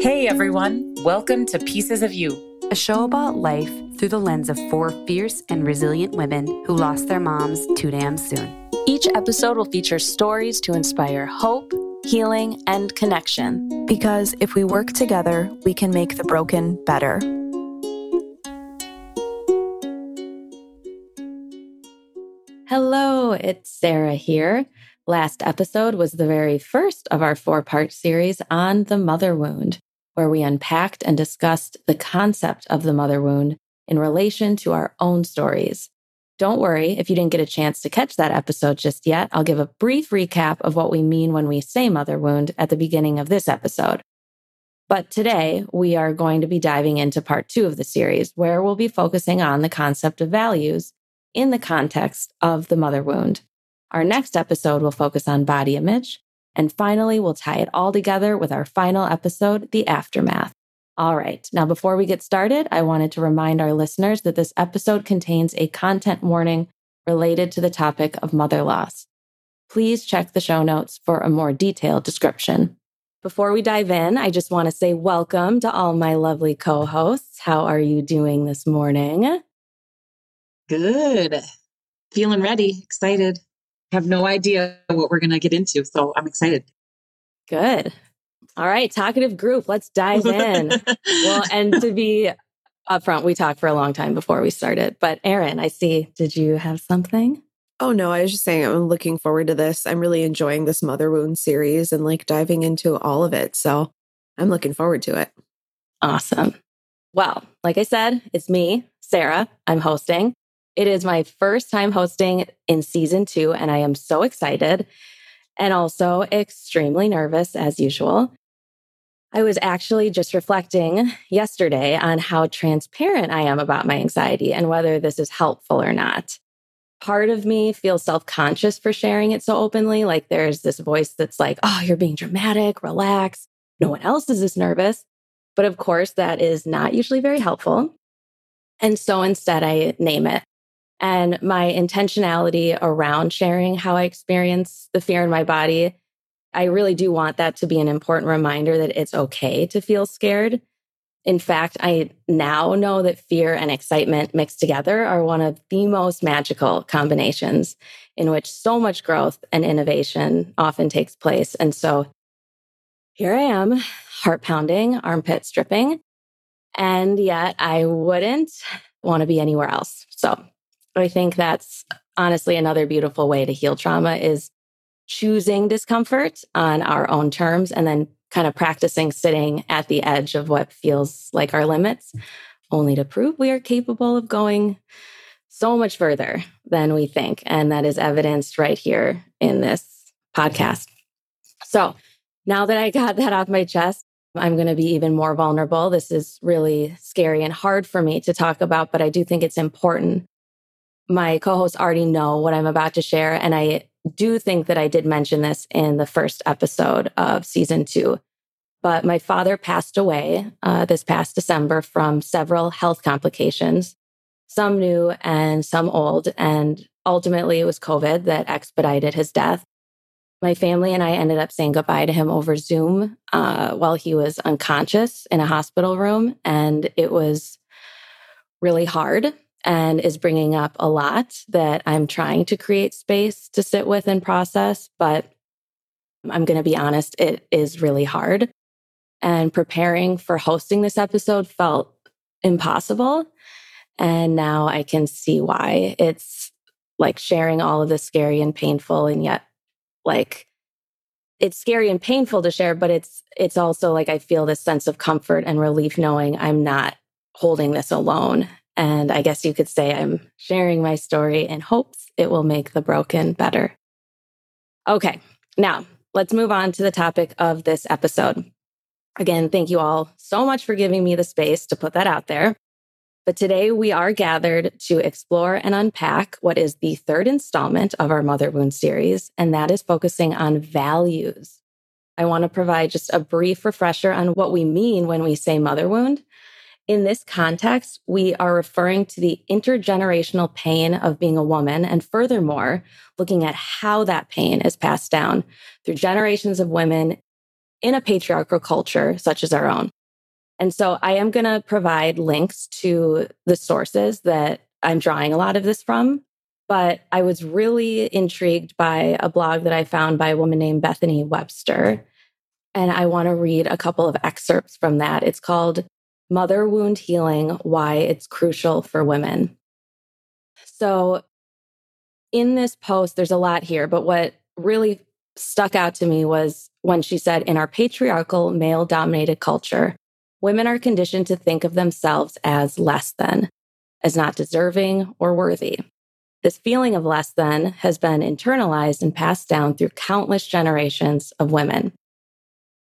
Hey everyone, welcome to Pieces of You, a show about life through the lens of four fierce and resilient women who lost their moms too damn soon. Each episode will feature stories to inspire hope, healing, and connection. Because if we work together, we can make the broken better. Hello, it's Sarah here. Last episode was the very first of our four part series on the mother wound where we unpacked and discussed the concept of the mother wound in relation to our own stories. Don't worry if you didn't get a chance to catch that episode just yet. I'll give a brief recap of what we mean when we say mother wound at the beginning of this episode. But today we are going to be diving into part two of the series, where we'll be focusing on the concept of values in the context of the mother wound. Our next episode will focus on body image, and finally, we'll tie it all together with our final episode, The Aftermath. All right. Now, before we get started, I wanted to remind our listeners that this episode contains a content warning related to the topic of mother loss. Please check the show notes for a more detailed description. Before we dive in, I just want to say welcome to all my lovely co hosts. How are you doing this morning? Good. Feeling ready, excited have no idea what we're going to get into. So I'm excited. Good. All right, talkative group, let's dive in. well, and to be upfront, we talked for a long time before we started. But Erin, I see, did you have something? Oh, no, I was just saying I'm looking forward to this. I'm really enjoying this Mother Wound series and like diving into all of it. So I'm looking forward to it. Awesome. Well, like I said, it's me, Sarah. I'm hosting. It is my first time hosting in season two, and I am so excited and also extremely nervous as usual. I was actually just reflecting yesterday on how transparent I am about my anxiety and whether this is helpful or not. Part of me feels self conscious for sharing it so openly. Like there's this voice that's like, oh, you're being dramatic, relax. No one else is this nervous. But of course, that is not usually very helpful. And so instead, I name it and my intentionality around sharing how I experience the fear in my body. I really do want that to be an important reminder that it's okay to feel scared. In fact, I now know that fear and excitement mixed together are one of the most magical combinations in which so much growth and innovation often takes place. And so here I am, heart pounding, armpit stripping. And yet I wouldn't want to be anywhere else. So I think that's honestly another beautiful way to heal trauma is choosing discomfort on our own terms and then kind of practicing sitting at the edge of what feels like our limits, only to prove we are capable of going so much further than we think. And that is evidenced right here in this podcast. So now that I got that off my chest, I'm going to be even more vulnerable. This is really scary and hard for me to talk about, but I do think it's important my co-hosts already know what I'm about to share. And I do think that I did mention this in the first episode of season two. But my father passed away uh, this past December from several health complications, some new and some old. And ultimately, it was COVID that expedited his death. My family and I ended up saying goodbye to him over Zoom uh, while he was unconscious in a hospital room. And it was really hard and is bringing up a lot that I'm trying to create space to sit with and process. But I'm going to be honest, it is really hard. And preparing for hosting this episode felt impossible. And now I can see why it's like sharing all of this scary and painful and yet like it's scary and painful to share but it's it's also like i feel this sense of comfort and relief knowing i'm not holding this alone and I guess you could say I'm sharing my story in hopes it will make the broken better. Okay, now let's move on to the topic of this episode. Again, thank you all so much for giving me the space to put that out there. But today we are gathered to explore and unpack what is the third installment of our Mother Wound series, and that is focusing on values. I want to provide just a brief refresher on what we mean when we say mother wound in this context, we are referring to the intergenerational pain of being a woman, and furthermore, looking at how that pain is passed down through generations of women in a patriarchal culture such as our own. And so I am going to provide links to the sources that I'm drawing a lot of this from. But I was really intrigued by a blog that I found by a woman named Bethany Webster. And I want to read a couple of excerpts from that. It's called Mother Wound Healing Why It's Crucial for Women. So, in this post, there's a lot here, but what really stuck out to me was when she said, In our patriarchal, male dominated culture, women are conditioned to think of themselves as less than, as not deserving or worthy. This feeling of less than has been internalized and passed down through countless generations of women.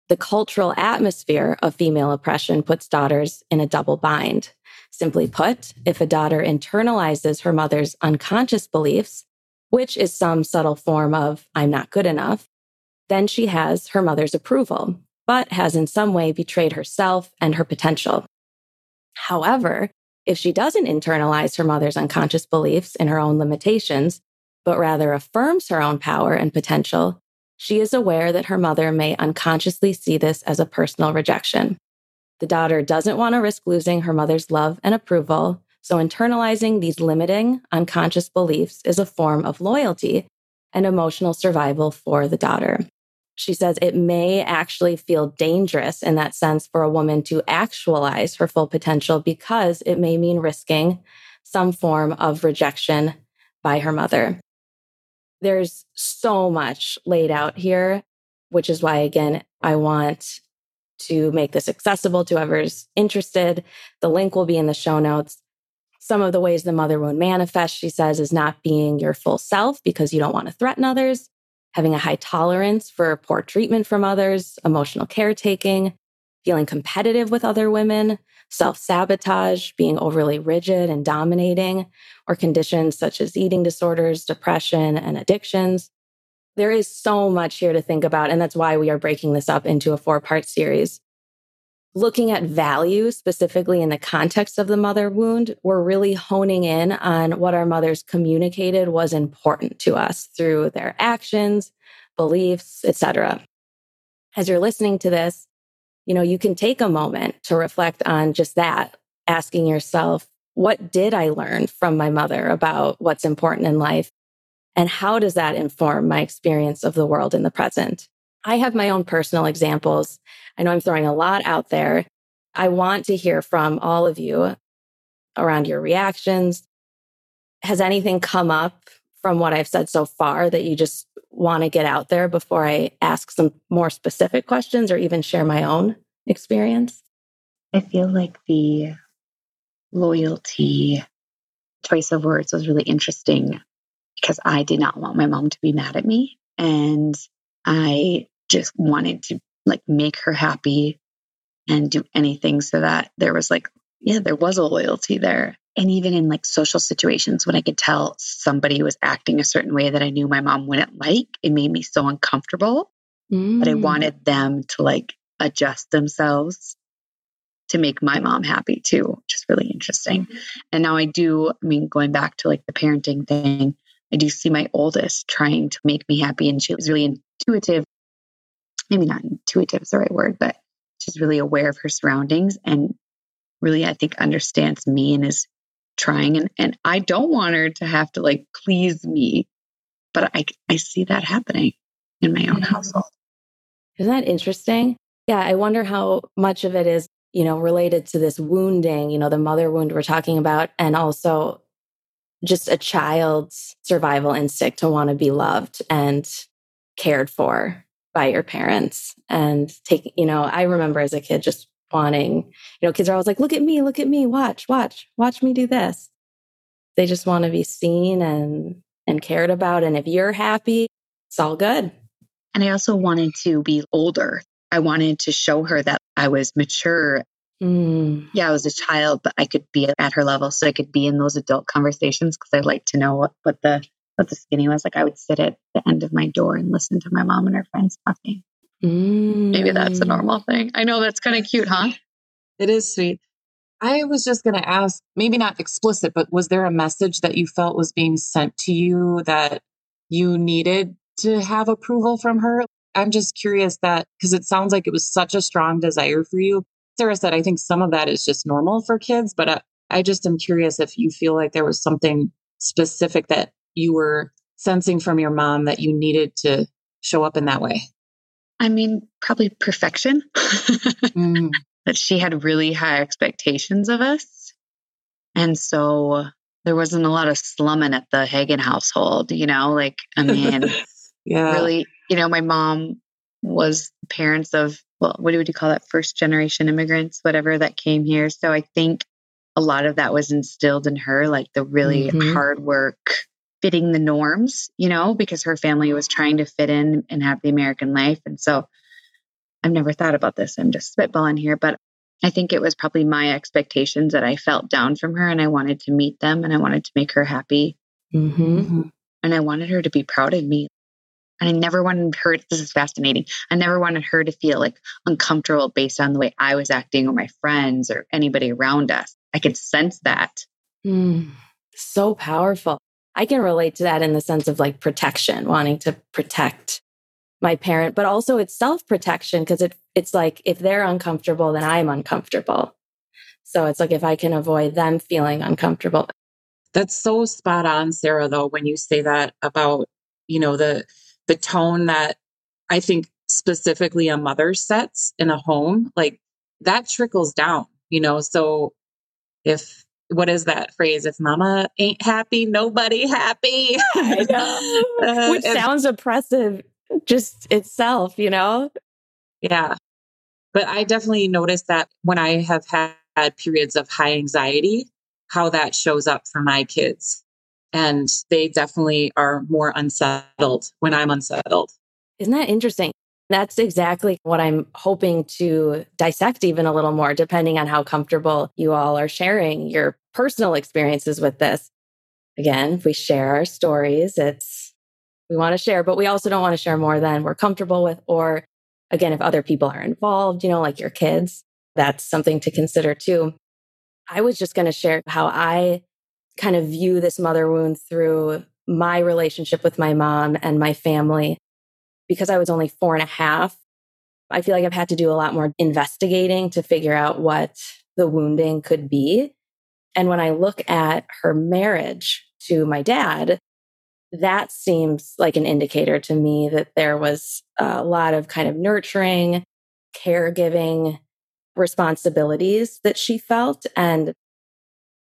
The cultural atmosphere of female oppression puts daughters in a double bind. Simply put, if a daughter internalizes her mother's unconscious beliefs, which is some subtle form of I'm not good enough, then she has her mother's approval, but has in some way betrayed herself and her potential. However, if she doesn't internalize her mother's unconscious beliefs and her own limitations, but rather affirms her own power and potential, she is aware that her mother may unconsciously see this as a personal rejection. The daughter doesn't want to risk losing her mother's love and approval, so internalizing these limiting, unconscious beliefs is a form of loyalty and emotional survival for the daughter. She says it may actually feel dangerous in that sense for a woman to actualize her full potential because it may mean risking some form of rejection by her mother. There's so much laid out here, which is why, again, I want to make this accessible to whoever's interested. The link will be in the show notes. Some of the ways the mother wound manifests, she says, is not being your full self because you don't want to threaten others having a high tolerance for poor treatment from others, emotional caretaking, feeling competitive with other women, self sabotage, being overly rigid and dominating, or conditions such as eating disorders, depression, and addictions. There is so much here to think about, and that's why we are breaking this up into a four part series looking at value specifically in the context of the mother wound, we're really honing in on what our mothers communicated was important to us through their actions, beliefs, etc. As you're listening to this, you know, you can take a moment to reflect on just that, asking yourself, what did I learn from my mother about what's important in life? And how does that inform my experience of the world in the present? I have my own personal examples. I know I'm throwing a lot out there. I want to hear from all of you around your reactions. Has anything come up from what I've said so far that you just want to get out there before I ask some more specific questions or even share my own experience? I feel like the loyalty choice of words was really interesting because I did not want my mom to be mad at me. And I just wanted to like make her happy and do anything so that there was like, yeah, there was a loyalty there. And even in like social situations, when I could tell somebody was acting a certain way that I knew my mom wouldn't like, it made me so uncomfortable. Mm. But I mm. wanted them to like adjust themselves to make my mom happy too, which is really interesting. Mm-hmm. And now I do, I mean, going back to like the parenting thing, I do see my oldest trying to make me happy. And she was really intuitive maybe not intuitive is the right word, but she's really aware of her surroundings and really, I think, understands me and is trying. And, and I don't want her to have to like please me, but I, I see that happening in my own mm-hmm. household. Isn't that interesting? Yeah, I wonder how much of it is, you know, related to this wounding, you know, the mother wound we're talking about, and also just a child's survival instinct to want to be loved and cared for by your parents and take, you know, I remember as a kid just wanting, you know, kids are always like, look at me, look at me, watch, watch, watch me do this. They just want to be seen and, and cared about. And if you're happy, it's all good. And I also wanted to be older. I wanted to show her that I was mature. Mm. Yeah, I was a child, but I could be at her level. So I could be in those adult conversations because I like to know what, what the what the skinny was. Like I would sit at the end of my door and listen to my mom and her friends talking. Mm. Maybe that's a normal thing. I know that's kind of cute, huh? It is sweet. I was just going to ask, maybe not explicit, but was there a message that you felt was being sent to you that you needed to have approval from her? I'm just curious that because it sounds like it was such a strong desire for you. Sarah said, I think some of that is just normal for kids, but I, I just am curious if you feel like there was something specific that you were sensing from your mom that you needed to show up in that way. I mean, probably perfection. Mm. that she had really high expectations of us. And so there wasn't a lot of slumming at the Hagen household, you know, like, I mean, yeah. really, you know, my mom was parents of, well, what would you call that? First generation immigrants, whatever that came here. So I think a lot of that was instilled in her, like the really Mhm. hard work, fitting the norms, you know, because her family was trying to fit in and have the American life. And so I've never thought about this. I'm just spitballing here, but I think it was probably my expectations that I felt down from her and I wanted to meet them and I wanted to make her happy Mm-hmm. and I wanted her to be proud of me. And I never wanted her, this is fascinating. I never wanted her to feel like uncomfortable based on the way I was acting or my friends or anybody around us. I could sense that. Mm, so powerful. I can relate to that in the sense of like protection, wanting to protect my parent, but also it's self protection because it, it's like if they're uncomfortable, then I'm uncomfortable. So it's like if I can avoid them feeling uncomfortable. That's so spot on, Sarah, though, when you say that about, you know, the the tone that I think specifically a mother sets in a home, like that trickles down, you know. So if what is that phrase? If mama ain't happy, nobody happy. Uh, Which sounds oppressive just itself, you know? Yeah. But I definitely noticed that when I have had periods of high anxiety, how that shows up for my kids. And they definitely are more unsettled when I'm unsettled. Isn't that interesting? That's exactly what I'm hoping to dissect even a little more, depending on how comfortable you all are sharing your personal experiences with this. Again, if we share our stories, it's we want to share, but we also don't want to share more than we're comfortable with. Or again, if other people are involved, you know, like your kids, that's something to consider too. I was just going to share how I kind of view this mother wound through my relationship with my mom and my family because I was only four and a half, I feel like I've had to do a lot more investigating to figure out what the wounding could be. And when I look at her marriage to my dad, that seems like an indicator to me that there was a lot of kind of nurturing, caregiving responsibilities that she felt. And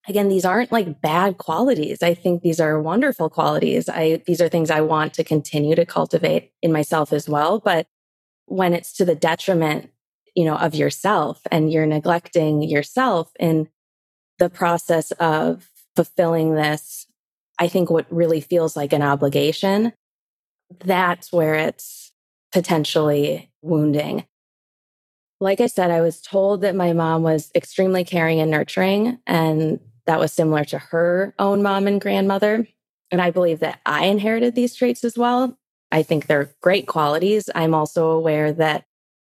again, these aren't like bad qualities. I think these are wonderful qualities. I, these are things I want to continue to cultivate in myself as well. But when it's to the detriment, you know, of yourself and you're neglecting yourself in the process of fulfilling this, I think what really feels like an obligation, that's where it's potentially wounding. Like I said, I was told that my mom was extremely caring and nurturing, and that was similar to her own mom and grandmother. And I believe that I inherited these traits as well. I think they're great qualities. I'm also aware that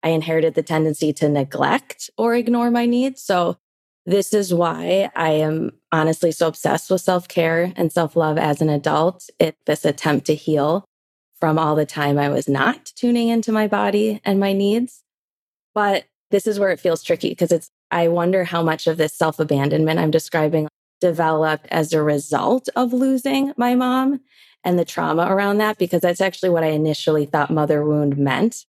I inherited the tendency to neglect or ignore my needs. So this is why I am honestly so obsessed with self care and self love as an adult. It's this attempt to heal from all the time I was not tuning into my body and my needs. But this is where it feels tricky because it's, I wonder how much of this self abandonment I'm describing developed as a result of losing my mom and the trauma around that, because that's actually what I initially thought mother wound meant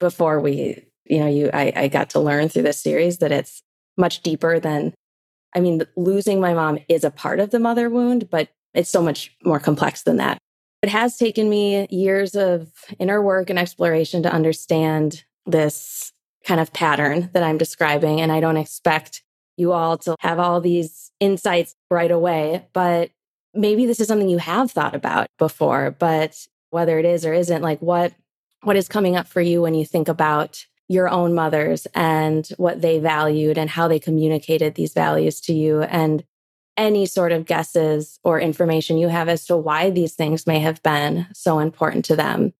before we, you know, you, I, I got to learn through this series that it's much deeper than, I mean, losing my mom is a part of the mother wound, but it's so much more complex than that. It has taken me years of inner work and exploration to understand this kind of pattern that I'm describing. And I don't expect you all to have all these insights right away, but maybe this is something you have thought about before, but whether it is or isn't, like what, what is coming up for you when you think about your own mothers and what they valued and how they communicated these values to you and any sort of guesses or information you have as to why these things may have been so important to them.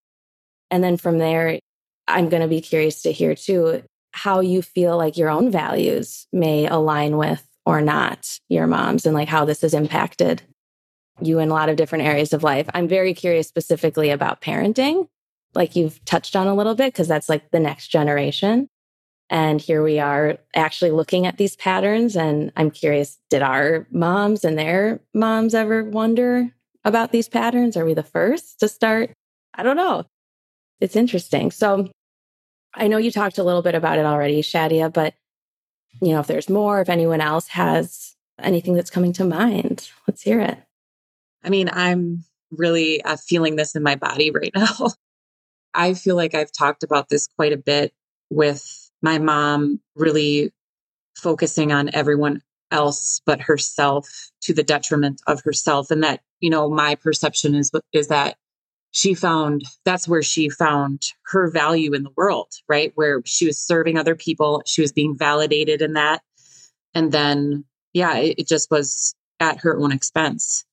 And then from there, I'm going to be curious to hear too how you feel like your own values may align with or not your mom's and like how this has impacted you in a lot of different areas of life. I'm very curious specifically about parenting, like you've touched on a little bit, because that's like the next generation. And here we are actually looking at these patterns. And I'm curious did our moms and their moms ever wonder about these patterns? Are we the first to start? I don't know. It's interesting. So I know you talked a little bit about it already, Shadia, but you know, if there's more, if anyone else has anything that's coming to mind, let's hear it. I mean, I'm really uh, feeling this in my body right now. I feel like I've talked about this quite a bit with my mom really focusing on everyone else but herself to the detriment of herself and that you know my perception is is that she found that's where she found her value in the world right? Where she was serving other people she was being validated in that. And then yeah it, it just was at her own expense.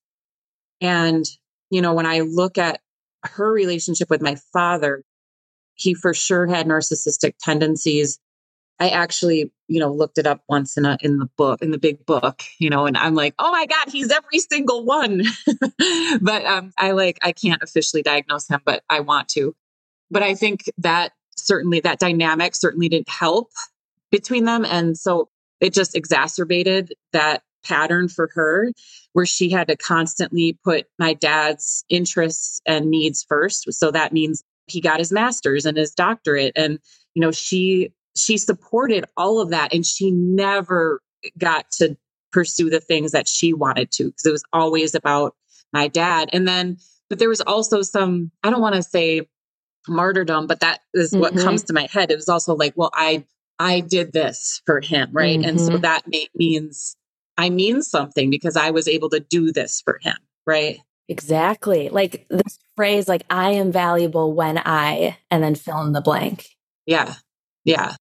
And you know when i look at her relationship with my father he for sure had narcissistic tendencies I actually, you know, looked it up once in a in the book, in the big book, you know, and I'm like, oh my God, he's every single one. but um, I like I can't officially diagnose him, but I want to. But I think that certainly that dynamic certainly didn't help between them. And so it just exacerbated that pattern for her where she had to constantly put my dad's interests and needs first. So that means he got his master's and his doctorate. And, you know, she she supported all of that and she never got to pursue the things that she wanted to because it was always about my dad. And then, but there was also some, I don't want to say martyrdom, but that is mm-hmm. what comes to my head. It was also like, well, I, I did this for him. Right. Mm-hmm. And so mm-hmm. that may, means I mean something because I was able to do this for him. Right. Exactly. Like this phrase, like, I am valuable when I, and then fill in the blank. Yeah. Yeah.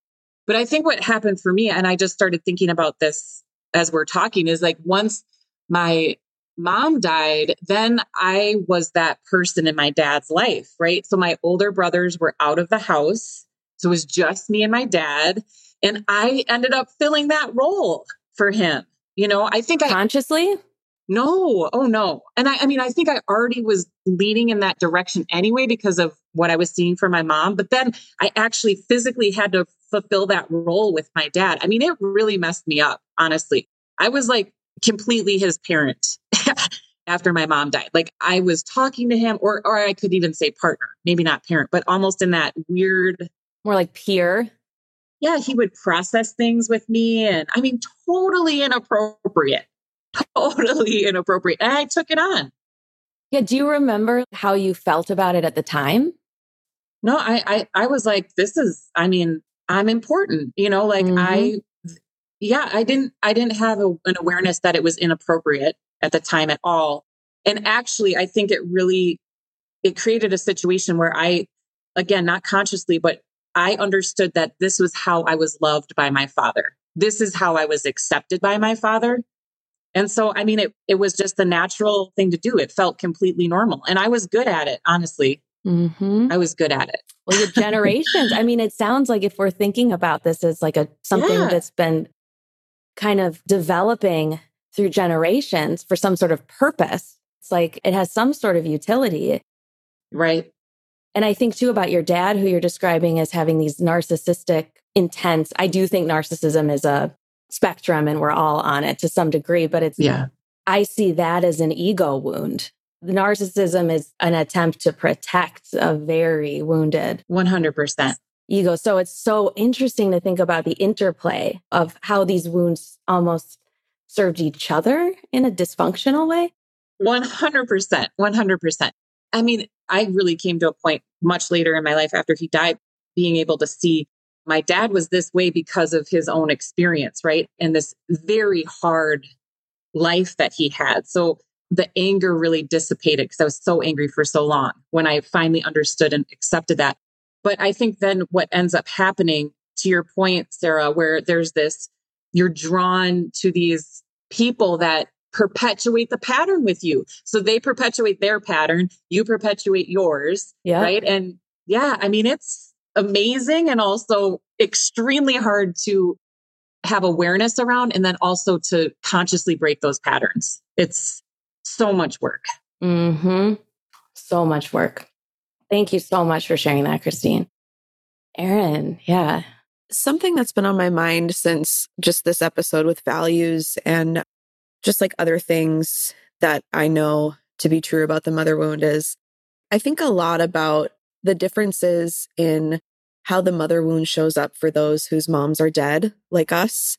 But I think what happened for me, and I just started thinking about this as we're talking, is like once my mom died, then I was that person in my dad's life, right? So my older brothers were out of the house. So it was just me and my dad. And I ended up filling that role for him. You know, I think consciously. I, no, oh no. And I, I mean, I think I already was leaning in that direction anyway because of what I was seeing for my mom. But then I actually physically had to fulfill that role with my dad. I mean, it really messed me up, honestly. I was like completely his parent after my mom died. Like I was talking to him, or or I could even say partner, maybe not parent, but almost in that weird, more like peer. Yeah, he would process things with me, and I mean, totally inappropriate totally inappropriate. And I took it on. Yeah. Do you remember how you felt about it at the time? No, I, I, I was like, this is, I mean, I'm important, you know, like mm-hmm. I, yeah, I didn't, I didn't have a, an awareness that it was inappropriate at the time at all. And actually, I think it really, it created a situation where I, again, not consciously, but I understood that this was how I was loved by my father. This is how I was accepted by my father. And so, I mean, it, it was just the natural thing to do. It felt completely normal. And I was good at it, honestly. Mm-hmm. I was good at it. Well, your generations. I mean, it sounds like if we're thinking about this as like a something yeah. that's been kind of developing through generations for some sort of purpose, it's like it has some sort of utility. Right. And I think too about your dad, who you're describing as having these narcissistic, intense. I do think narcissism is a spectrum and we're all on it to some degree, but it's, yeah, I see that as an ego wound. Narcissism is an attempt to protect a very wounded 100% ego. So it's so interesting to think about the interplay of how these wounds almost served each other in a dysfunctional way. 100%. 100%. I mean, I really came to a point much later in my life after he died, being able to see my dad was this way because of his own experience, right? And this very hard life that he had. So the anger really dissipated because I was so angry for so long when I finally understood and accepted that. But I think then what ends up happening to your point, Sarah, where there's this, you're drawn to these people that perpetuate the pattern with you. So they perpetuate their pattern, you perpetuate yours. Yeah. Right. And yeah, I mean, it's, amazing and also extremely hard to have awareness around and then also to consciously break those patterns. It's so much work. Mhm. So much work. Thank you so much for sharing that, Christine. Erin, yeah. Something that's been on my mind since just this episode with values and just like other things that I know to be true about the mother wound is I think a lot about the differences in how the mother wound shows up for those whose moms are dead, like us,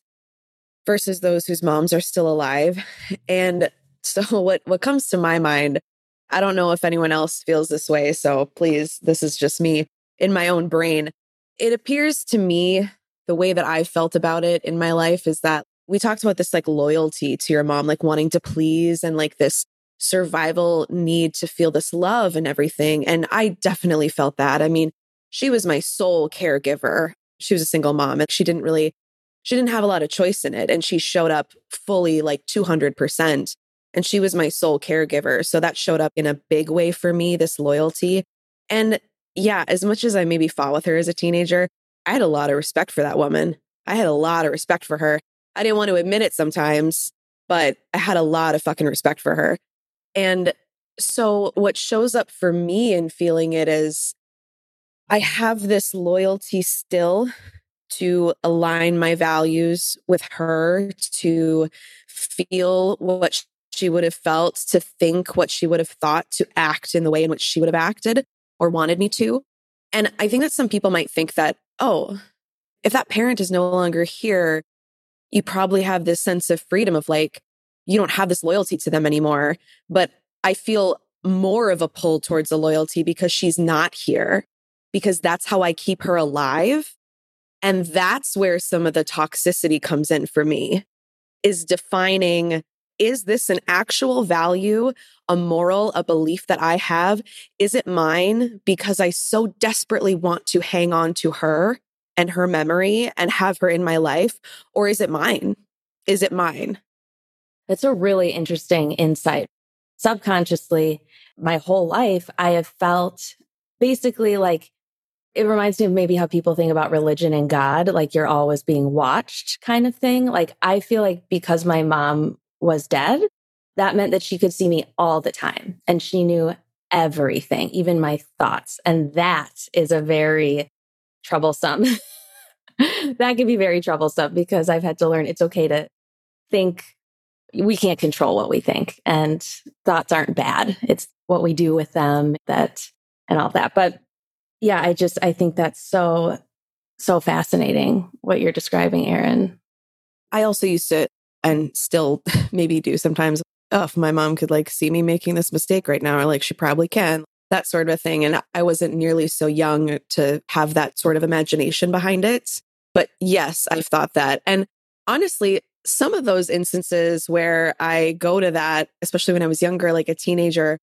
versus those whose moms are still alive. And so what what comes to my mind, I don't know if anyone else feels this way, so please, this is just me in my own brain. It appears to me the way that I felt about it in my life is that we talked about this like loyalty to your mom, like wanting to please and like this survival need to feel this love and everything. And I definitely felt that. I mean, she was my sole caregiver. She was a single mom and she didn't really, she didn't have a lot of choice in it. And she showed up fully like 200%. And she was my sole caregiver. So that showed up in a big way for me, this loyalty. And yeah, as much as I maybe fought with her as a teenager, I had a lot of respect for that woman. I had a lot of respect for her. I didn't want to admit it sometimes, but I had a lot of fucking respect for her. And so what shows up for me in feeling it is I have this loyalty still to align my values with her, to feel what she would have felt, to think what she would have thought, to act in the way in which she would have acted or wanted me to. And I think that some people might think that, oh, if that parent is no longer here, you probably have this sense of freedom of like, you don't have this loyalty to them anymore. But I feel more of a pull towards the loyalty because she's not here, because that's how I keep her alive. And that's where some of the toxicity comes in for me is defining is this an actual value, a moral, a belief that I have? Is it mine because I so desperately want to hang on to her and her memory and have her in my life? Or is it mine? Is it mine? That's a really interesting insight. Subconsciously, my whole life, I have felt basically like it reminds me of maybe how people think about religion and God, like you're always being watched kind of thing. Like I feel like because my mom was dead, that meant that she could see me all the time and she knew everything, even my thoughts. And that is a very troublesome. that can be very troublesome because I've had to learn it's okay to think we can't control what we think and thoughts aren't bad. It's what we do with them that and all that. But yeah, I just I think that's so so fascinating what you're describing, Erin. I also used to and still maybe do sometimes. Oh, if my mom could like see me making this mistake right now, or like she probably can, that sort of a thing. And I wasn't nearly so young to have that sort of imagination behind it. But yes, I've thought that. And honestly, some of those instances where I go to that, especially when I was younger, like a teenager,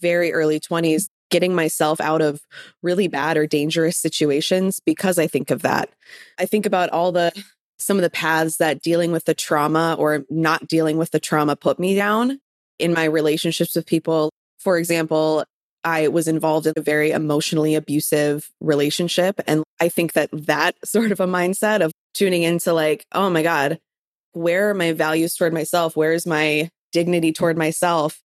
very early 20s, getting myself out of really bad or dangerous situations because I think of that. I think about all the some of the paths that dealing with the trauma or not dealing with the trauma put me down in my relationships with people. For example, I was involved in a very emotionally abusive relationship. And I think that that sort of a mindset of tuning into like, oh my God, where are my values toward myself? Where's my dignity toward myself?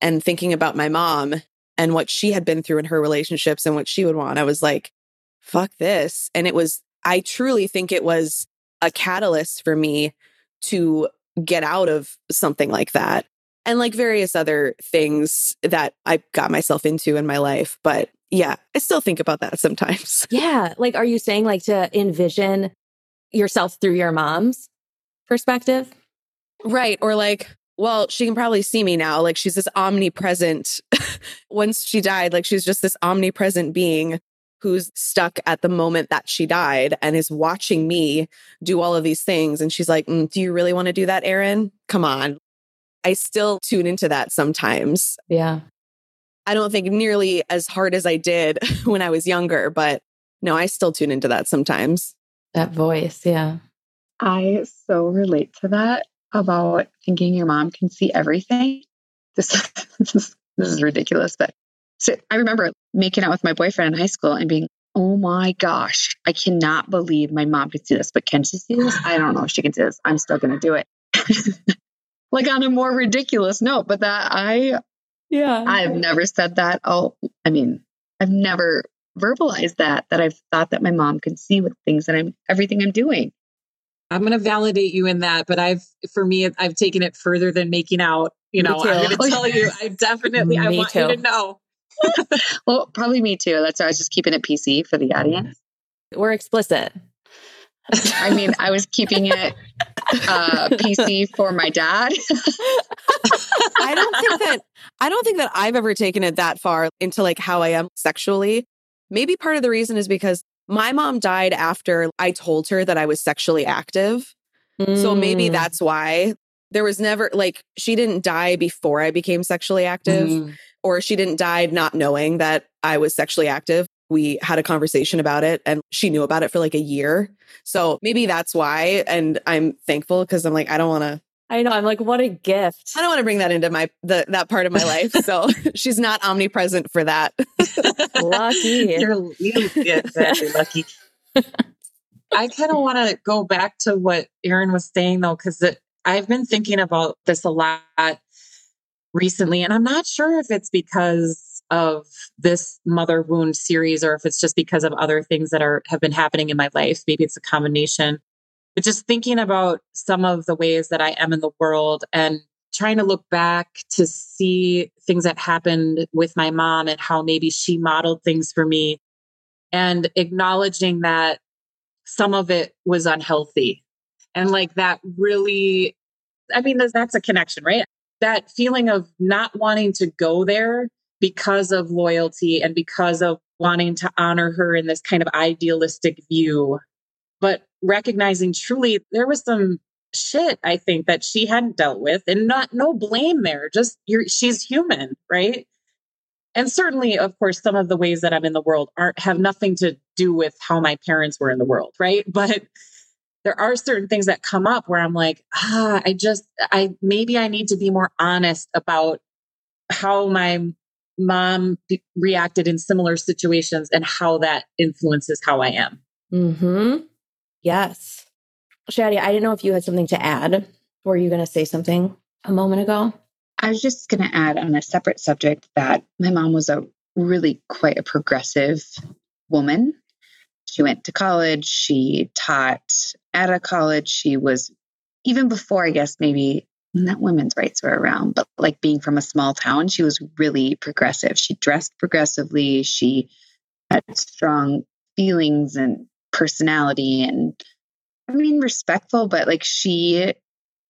And thinking about my mom and what she had been through in her relationships and what she would want. I was like, fuck this. And it was, I truly think it was a catalyst for me to get out of something like that and like various other things that I got myself into in my life. But yeah, I still think about that sometimes. Yeah. Like, are you saying like to envision yourself through your mom's perspective? Right. Or like, well, she can probably see me now. Like she's this omnipresent. Once she died, like she's just this omnipresent being who's stuck at the moment that she died and is watching me do all of these things. And she's like, mm, Do you really want to do that, Erin? Come on. I still tune into that sometimes. Yeah. I don't think nearly as hard as I did when I was younger, but no, I still tune into that sometimes. That voice. Yeah. I so relate to that about thinking your mom can see everything. This, this, is, this is ridiculous, but so I remember making out with my boyfriend in high school and being, oh my gosh, I cannot believe my mom could see this, but can she see this? I don't know if she can see this. I'm still going to do it. like on a more ridiculous note, but that I, yeah, I've never said that. Oh, I mean, I've never verbalized that, that I've thought that my mom can see what things that I'm, everything I'm doing. I'm going to validate you in that, but I've, for me, I've taken it further than making out. You know, I'm going to tell you, I definitely, I want too. you to know. well, probably me too. That's why I was just keeping it PC for the audience. We're explicit. I mean, I was keeping it uh, PC for my dad. I don't think that I don't think that I've ever taken it that far into like how I am sexually. Maybe part of the reason is because my mom died after I told her that I was sexually active. Mm. So maybe mm. that's why there was never like she didn't die before I became sexually active mm. or she didn't die not knowing that I was sexually active. We had a conversation about it and she knew about it for like a year. So maybe that's why and I'm thankful because I'm like I don't want to I know. I'm like, what a gift. I don't want to bring that into my the that part of my life. So she's not omnipresent for that. lucky. You're, you get very lucky. I kind of want to go back to what Erin was saying though, because I've been thinking about this a lot recently, and I'm not sure if it's because of this mother wound series or if it's just because of other things that are have been happening in my life. Maybe it's a combination but just thinking about some of the ways that I am in the world and trying to look back to see things that happened with my mom and how maybe she modeled things for me and acknowledging that some of it was unhealthy. And like that really i mean that's a connection right? That feeling of not wanting to go there because of loyalty and because of wanting to honor her in this kind of idealistic view. But recognizing truly there was some shit I think that she hadn't dealt with and not no blame there just you're she's human right? And certainly of course some of the ways that I'm in the world aren't have nothing to do with how my parents were in the world right? But there are certain things that come up where I'm like ah I just I maybe I need to be more honest about how my mom reacted in similar situations and how that influences how I am. Mhm Yes. Shadi, I didn't know if you had something to add. Were you going to say something a moment ago? I was just going to add on a separate subject that my mom was a really quite a progressive woman. She went to college, she taught at a college. She was, even before, I guess, maybe not women's rights were around, but like being from a small town, she was really progressive. She dressed progressively. She had strong feelings and personality and I mean respectful, but like she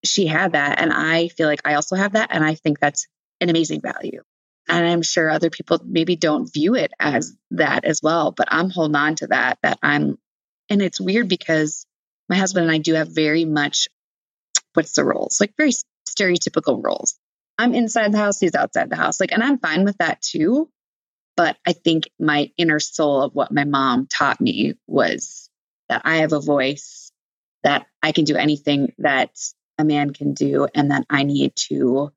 she had that and I feel like I also have that and I think that's an amazing value. And I'm sure other people maybe don't view it as that as well, but I'm holding on to that that I'm and it's weird because my husband and I do have very much what's the roles? Like very stereotypical roles. I'm inside the house, he's outside the house. Like and I'm fine with that too. But I think my inner soul of what my mom taught me was that I have a voice, that I can do anything that a man can do, and that I need to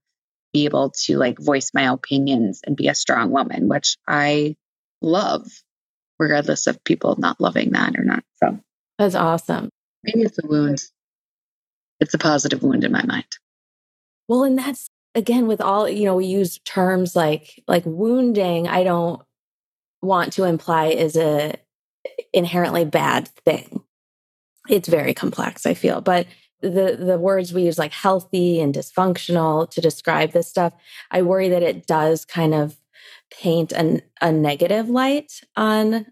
be able to like voice my opinions and be a strong woman, which I love, regardless of people not loving that or not. So that's awesome. Maybe it's a wound. It's a positive wound in my mind. Well, and that's again with all you know we use terms like like wounding i don't want to imply is a inherently bad thing. It's very complex i feel but the the words we use like healthy and dysfunctional to describe this stuff i worry that it does kind of paint an, a negative light on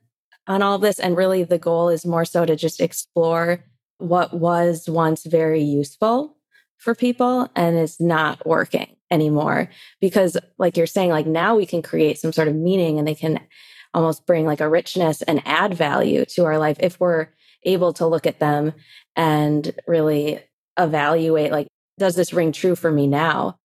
on all this and really the goal is more so to just explore what was once very useful for people and it's not working anymore because like you're saying like now we can create some sort of meaning and they can almost bring like a richness and add value to our life if we're able to look at them and really evaluate like does this ring true for me now?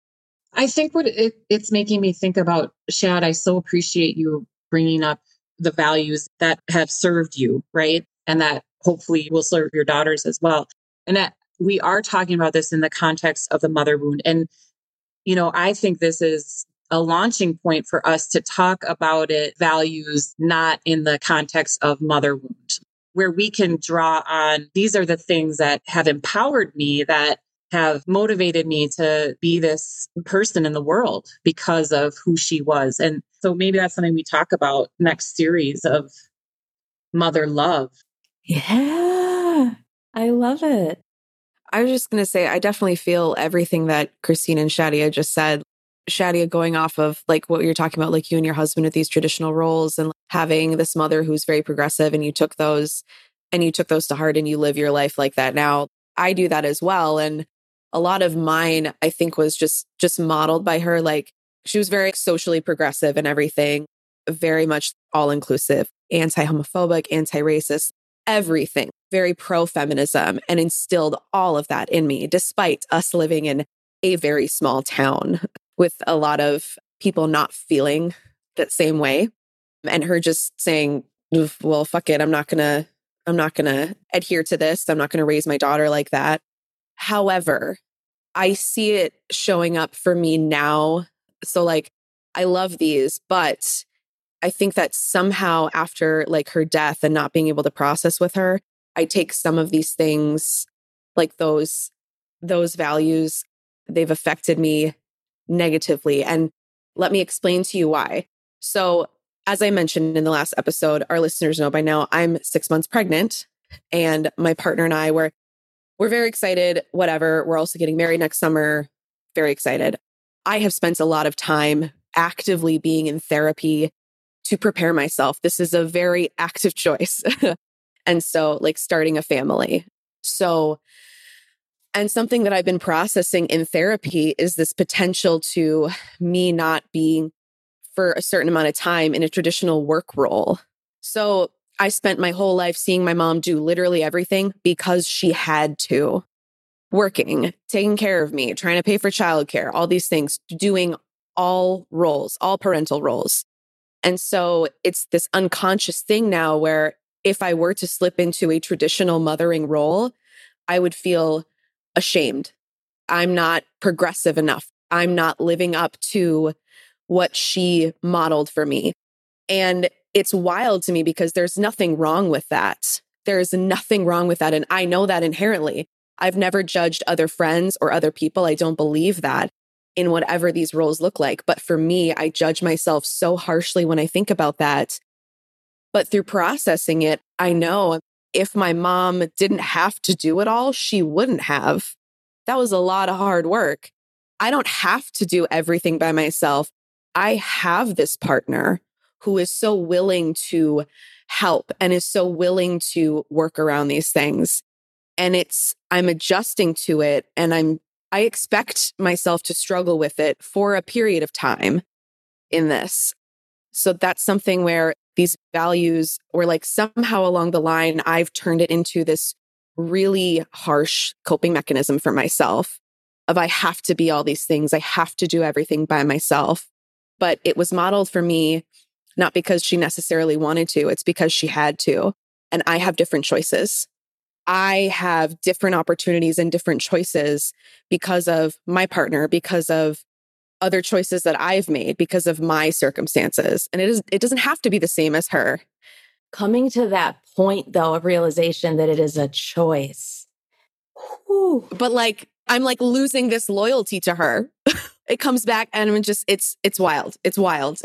I think what it, it's making me think about shad i so appreciate you bringing up the values that have served you right? And that hopefully will serve your daughters as well. And that we are talking about this in the context of the mother wound. And, you know, I think this is a launching point for us to talk about it, values, not in the context of mother wound, where we can draw on these are the things that have empowered me, that have motivated me to be this person in the world because of who she was. And So maybe that's something we talk about next series of mother love. Yeah. I love it. I was just going to say, I definitely feel everything that Christine and Shadia just said. Shadia going off of like what you're talking about, like you and your husband with these traditional roles and having this mother who's very progressive and you took those and you took those to heart and you live your life like that now. I do that as well. And a lot of mine, I think was just, just modeled by her. Like she was very socially progressive and everything, very much all inclusive, anti homophobic, anti racist, everything, very pro feminism and instilled all of that in me, despite us living in a very small town with a lot of people not feeling that same way. And her just saying, well, fuck it. I'm not to, I'm not to adhere to this. I'm not to raise my daughter like that. However, I see it showing up for me now. So, like, I love these, but I think that somehow after like her death and not being able to process with her, I take some of these things, like those, those values, they've affected me negatively. And let me explain to you why. So, as I mentioned in the last episode, our listeners know by now I'm six months pregnant, and my partner and I were we're very excited. Whatever. We're also getting married next summer. Very excited. I have spent a lot of time actively being in therapy to prepare myself. This is a very active choice. and so, like, starting a family. So, and something that I've been processing in therapy is this potential to me not being for a certain amount of time in a traditional work role. So I spent my whole life seeing my mom do literally everything because she had to. Working, taking care of me, trying to pay for childcare, all these things, doing all roles, all parental roles. And so it's this unconscious thing now where if I were to slip into a traditional mothering role, I would feel ashamed. I'm not progressive enough. I'm not living up to what she modeled for me. And it's wild to me because there's nothing wrong with that. There's nothing wrong with that. And I know that inherently. I've never judged other friends or other people. I don't believe that in whatever these roles look like. But for me, I judge myself so harshly when I think about that. But through processing it, I know if my mom didn't have to do it all, she wouldn't have. That was a lot of hard work. I don't have to do everything by myself. I have this partner who is so willing to help and is so willing to work around these things. And it's, I'm adjusting to it and I'm, I expect myself to struggle with it for a period of time in this. So that's something where these values or like somehow along the line, I've turned it into this really harsh coping mechanism for myself of I have to be all these things. I have to do everything by myself. But it was modeled for me not because she necessarily wanted to, it's because she had to. And I have different choices. I have different opportunities and different choices because of my partner, because of other choices that I've made because of my circumstances. And it is it doesn't have to be the same as her. Coming to that point though of realization that it is a choice. Whew. But like I'm like losing this loyalty to her. it comes back and I'm just it's it's wild. It's wild.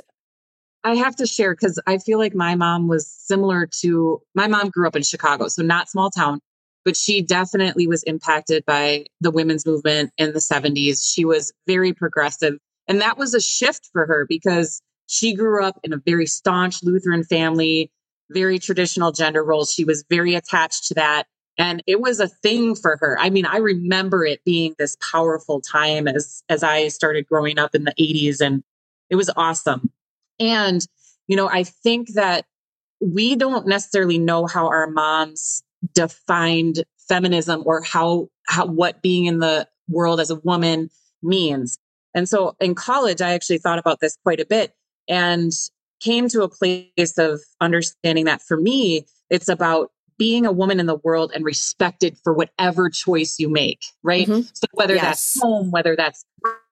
I have to share because I feel like my mom was similar to my mom grew up in Chicago, so not small town, but she definitely was impacted by the women's movement in the 70s. She was very progressive. And that was a shift for her because she grew up in a very staunch Lutheran family, very traditional gender roles. She was very attached to that. And it was a thing for her. I mean, I remember it being this powerful time as as I started growing up in the 80s and it was awesome. And, you know, I think that we don't necessarily know how our moms defined feminism or how, how what being in the world as a woman means. And so in college, I actually thought about this quite a bit and came to a place of understanding that for me, it's about being a woman in the world and respected for whatever choice you make, right? Mm-hmm. So whether yes. that's home, whether that's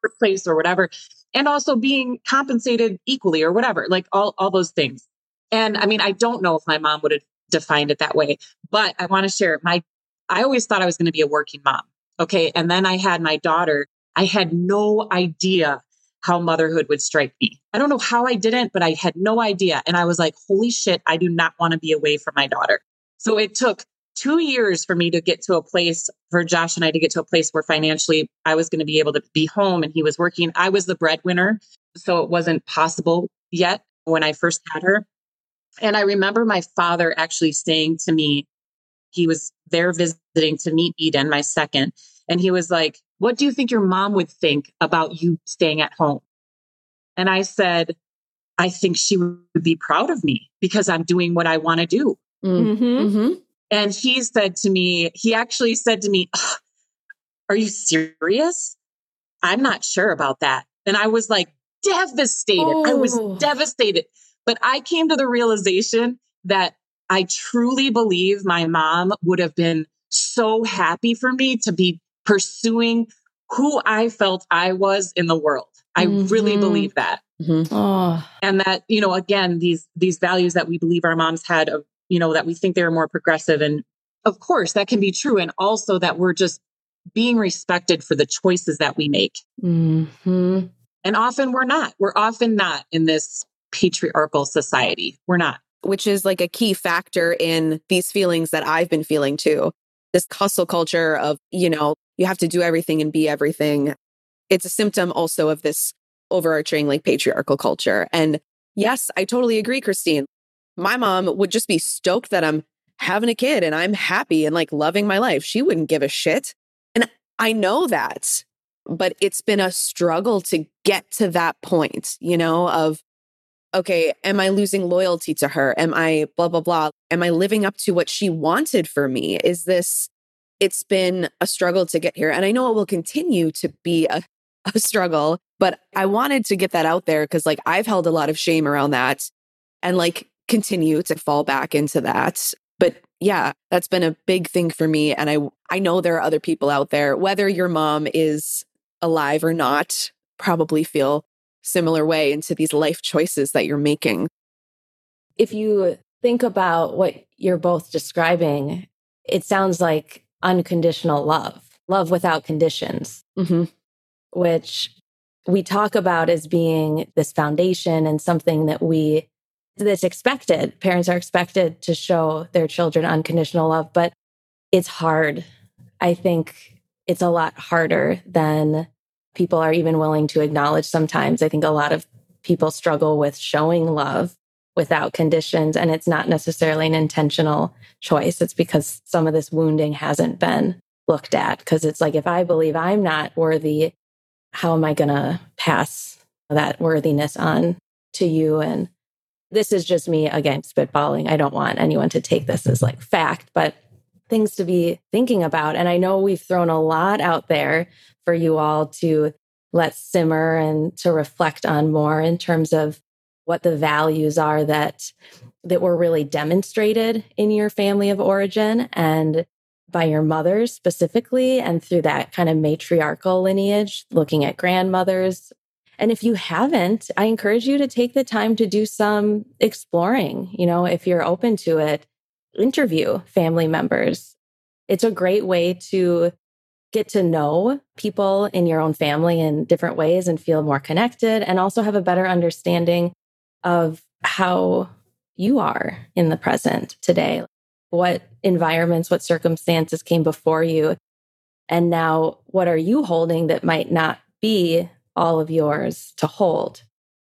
workplace or whatever, and also being compensated equally or whatever, like all, all those things. And I mean, I don't know if my mom would have defined it that way, but I want to share my, I always thought I was going to be a working mom. Okay. And then I had my daughter. I had no idea how motherhood would strike me. I don't know how I didn't, but I had no idea. And I was like, holy shit, I do not want to be away from my daughter. So it took two years for me to get to a place for Josh and I to get to a place where financially I was going to be able to be home and he was working. I was the breadwinner. So it wasn't possible yet when I first had her. And I remember my father actually saying to me, he was there visiting to meet Eden, my second. And he was like, What do you think your mom would think about you staying at home? And I said, I think she would be proud of me because I'm doing what I want to do. Mm-hmm. Mm-hmm. And he said to me, he actually said to me, Are you serious? I'm not sure about that. And I was like devastated. I Oh. was devastated. But I came to the realization that I truly believe my mom would have been so happy for me to be pursuing who I felt I was in the world. I really Mhm. believe that. Mm-hmm. Oh, and that you know again these these values that we believe our moms had of you know that we think they're more progressive. And of course that can be true. And also that we're just being respected for the choices that we make. Hmm and often we're not. We're often not in this patriarchal society we're not Which is like a key factor in these feelings that I've been feeling too. This hustle culture of, you know, you have to do everything and be everything. It's a symptom also of this overarching like patriarchal culture. And yes, I totally agree, Christine. My mom would just be stoked that I'm having a kid and I'm happy and like loving my life. She wouldn't give a shit. And I know that, but it's been a struggle to get to that point, you know, of, okay, am I losing loyalty to her? Am I blah, blah, blah? Am I living up to what she wanted for me? Is this, it's been a struggle to get here. And I know it will continue to be a, a struggle, but I wanted to get that out there because like I've held a lot of shame around that and like continue to fall back into that. But yeah, that's been a big thing for me. And I, I know there are other people out there, whether your mom is alive or not, probably feel similar way into these life choices that you're making. if you think about what you're both describing, it sounds like unconditional love, love without conditions, Mm-hmm. which we talk about as being this foundation and something that we that's expected. Parents are expected to show their children unconditional love, but it's hard. I think it's a lot harder than people are even willing to acknowledge sometimes. I think a lot of people struggle with showing love without conditions, and it's not necessarily an intentional choice. It's because some of this wounding hasn't been looked at. Because it's like, if I believe I'm not worthy, how am I going to pass that worthiness on to you? And this is just me again spitballing. I don't want anyone to take this as like fact, but things to be thinking about. And I know we've thrown a lot out there for you all to let simmer and to reflect on more in terms of what the values are that that were really demonstrated in your family of origin and by your mothers specifically and through that kind of matriarchal lineage looking at grandmothers and if you haven't i encourage you to take the time to do some exploring you know if you're open to it interview family members it's a great way to get to know people in your own family in different ways and feel more connected and also have a better understanding of how you are in the present today. What environments, what circumstances came before you? And now, what are you holding that might not be all of yours to hold?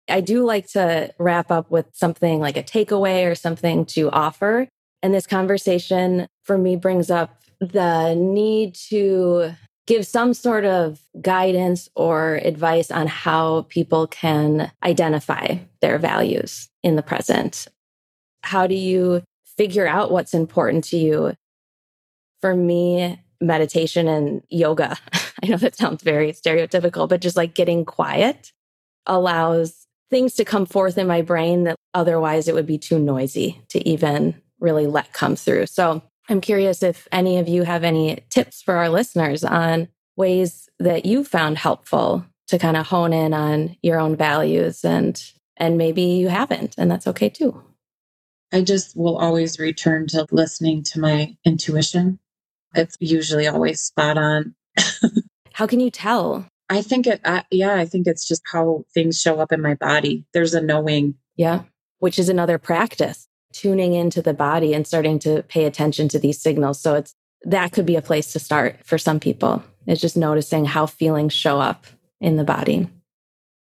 I do like to wrap up with something like a takeaway or something to offer. And this conversation for me brings up the need to give some sort of guidance or advice on how people can identify their values in the present. How do you figure out what's important to you? For me, meditation and yoga, I know that sounds very stereotypical, but just like getting quiet allows things to come forth in my brain that otherwise it would be too noisy to even really let come through. So I'm curious if any of you have any tips for our listeners on ways that you found helpful to kind of hone in on your own values and and maybe you haven't and that's okay too. I just will always return to listening to my intuition. It's usually always spot on. How can you tell I think it, uh, yeah, I think it's just how things show up in my body. There's a knowing. Yeah. Which is another practice, tuning into the body and starting to pay attention to these signals. So it's, that could be a place to start for some people. It's just noticing how feelings show up in the body.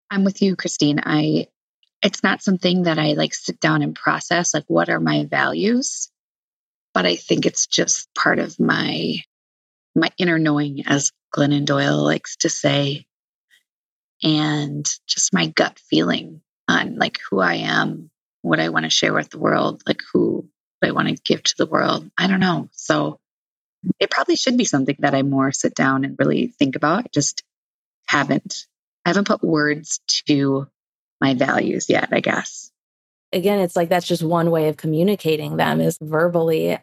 I'm with you, Christine. I, it's not something that I like sit down and process, like, what are my values? But I think it's just part of my, my inner knowing, as Glennon Doyle likes to say, and just my gut feeling on like who I am, what I want to share with the world, like who I want to give to the world. I don't know. So it probably should be something that I more sit down and really think about. I just haven't. I haven't put words to my values yet, I guess. Again, it's like that's just one way of communicating them is verbally.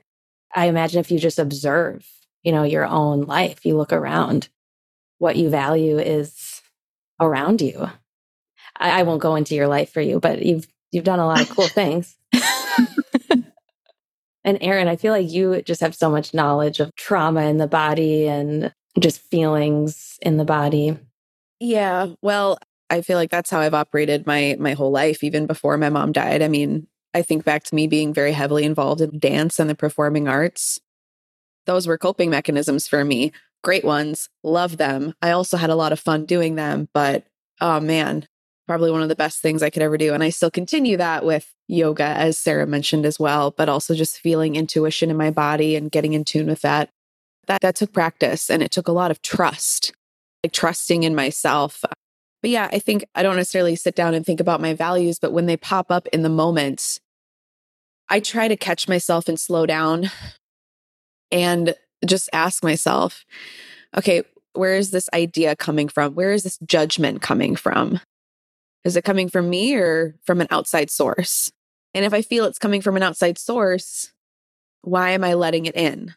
I imagine if you just observe, you know, your own life, you look around, what you value is around you. I, I won't go into your life for you, but you've you've done a lot of cool things. and Erin, I feel like you just have so much knowledge of trauma in the body and just feelings in the body. Yeah, well, I feel like that's how I've operated my my whole life even before my mom died. I mean, I think back to me being very heavily involved in dance and the performing arts. Those were coping mechanisms for me. Great ones. Love them. I also had a lot of fun doing them, but oh man, probably one of the best things I could ever do. And I still continue that with yoga, as Sarah mentioned as well, but also just feeling intuition in my body and getting in tune with that. That that took practice and it took a lot of trust, like trusting in myself. But yeah, I think I don't necessarily sit down and think about my values, but when they pop up in the moment, I try to catch myself and slow down and just ask myself, okay, where is this idea coming from? Where is this judgment coming from? Is it coming from me or from an outside source? And if I feel it's coming from an outside source, why am I letting it in?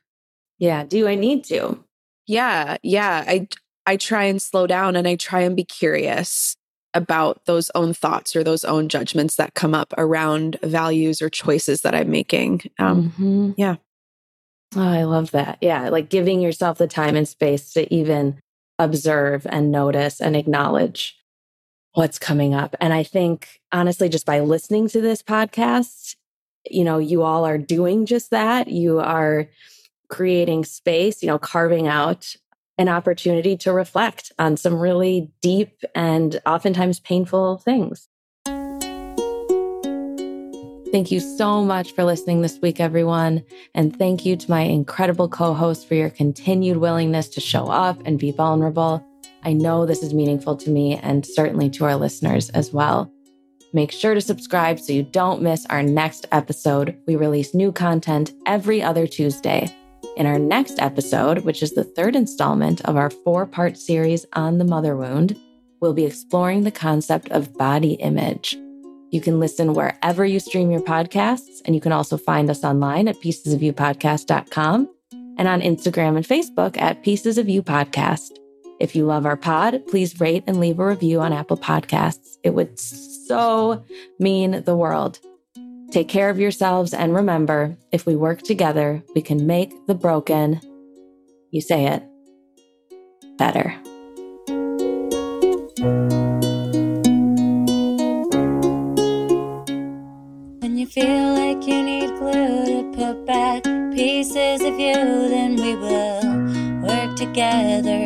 Yeah. Do I need to? Yeah. Yeah. I, I try and slow down and I try and be curious about those own thoughts or those own judgments that come up around values or choices that I'm making. Um, mm-hmm. Yeah. Oh, I love that. Yeah. Like giving yourself the time and space to even observe and notice and acknowledge what's coming up. And I think, honestly, just by listening to this podcast, you know, you all are doing just that. You are creating space, you know, carving out an opportunity to reflect on some really deep and oftentimes painful things. Thank you so much for listening this week, everyone. And thank you to my incredible co host for your continued willingness to show up and be vulnerable. I know this is meaningful to me and certainly to our listeners as well. Make sure to subscribe so you don't miss our next episode. We release new content every other Tuesday. In our next episode, which is the third installment of our four part series on the mother wound, we'll be exploring the concept of body image. You can listen wherever you stream your podcasts, and you can also find us online at piecesofyoupodcast.com and on Instagram and Facebook at Pieces of You Podcast. If you love our pod, please rate and leave a review on Apple Podcasts. It would so mean the world. Take care of yourselves and remember if we work together, we can make the broken, you say it, better. When you feel like you need glue to put back pieces of you, then we will work together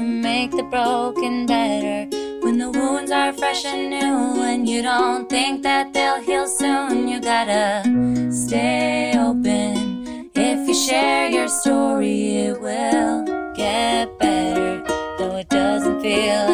to make the broken better. When the wounds are fresh and new, and you don't think that they'll heal soon, you gotta stay open. If you share your story, it will get better. Though it doesn't feel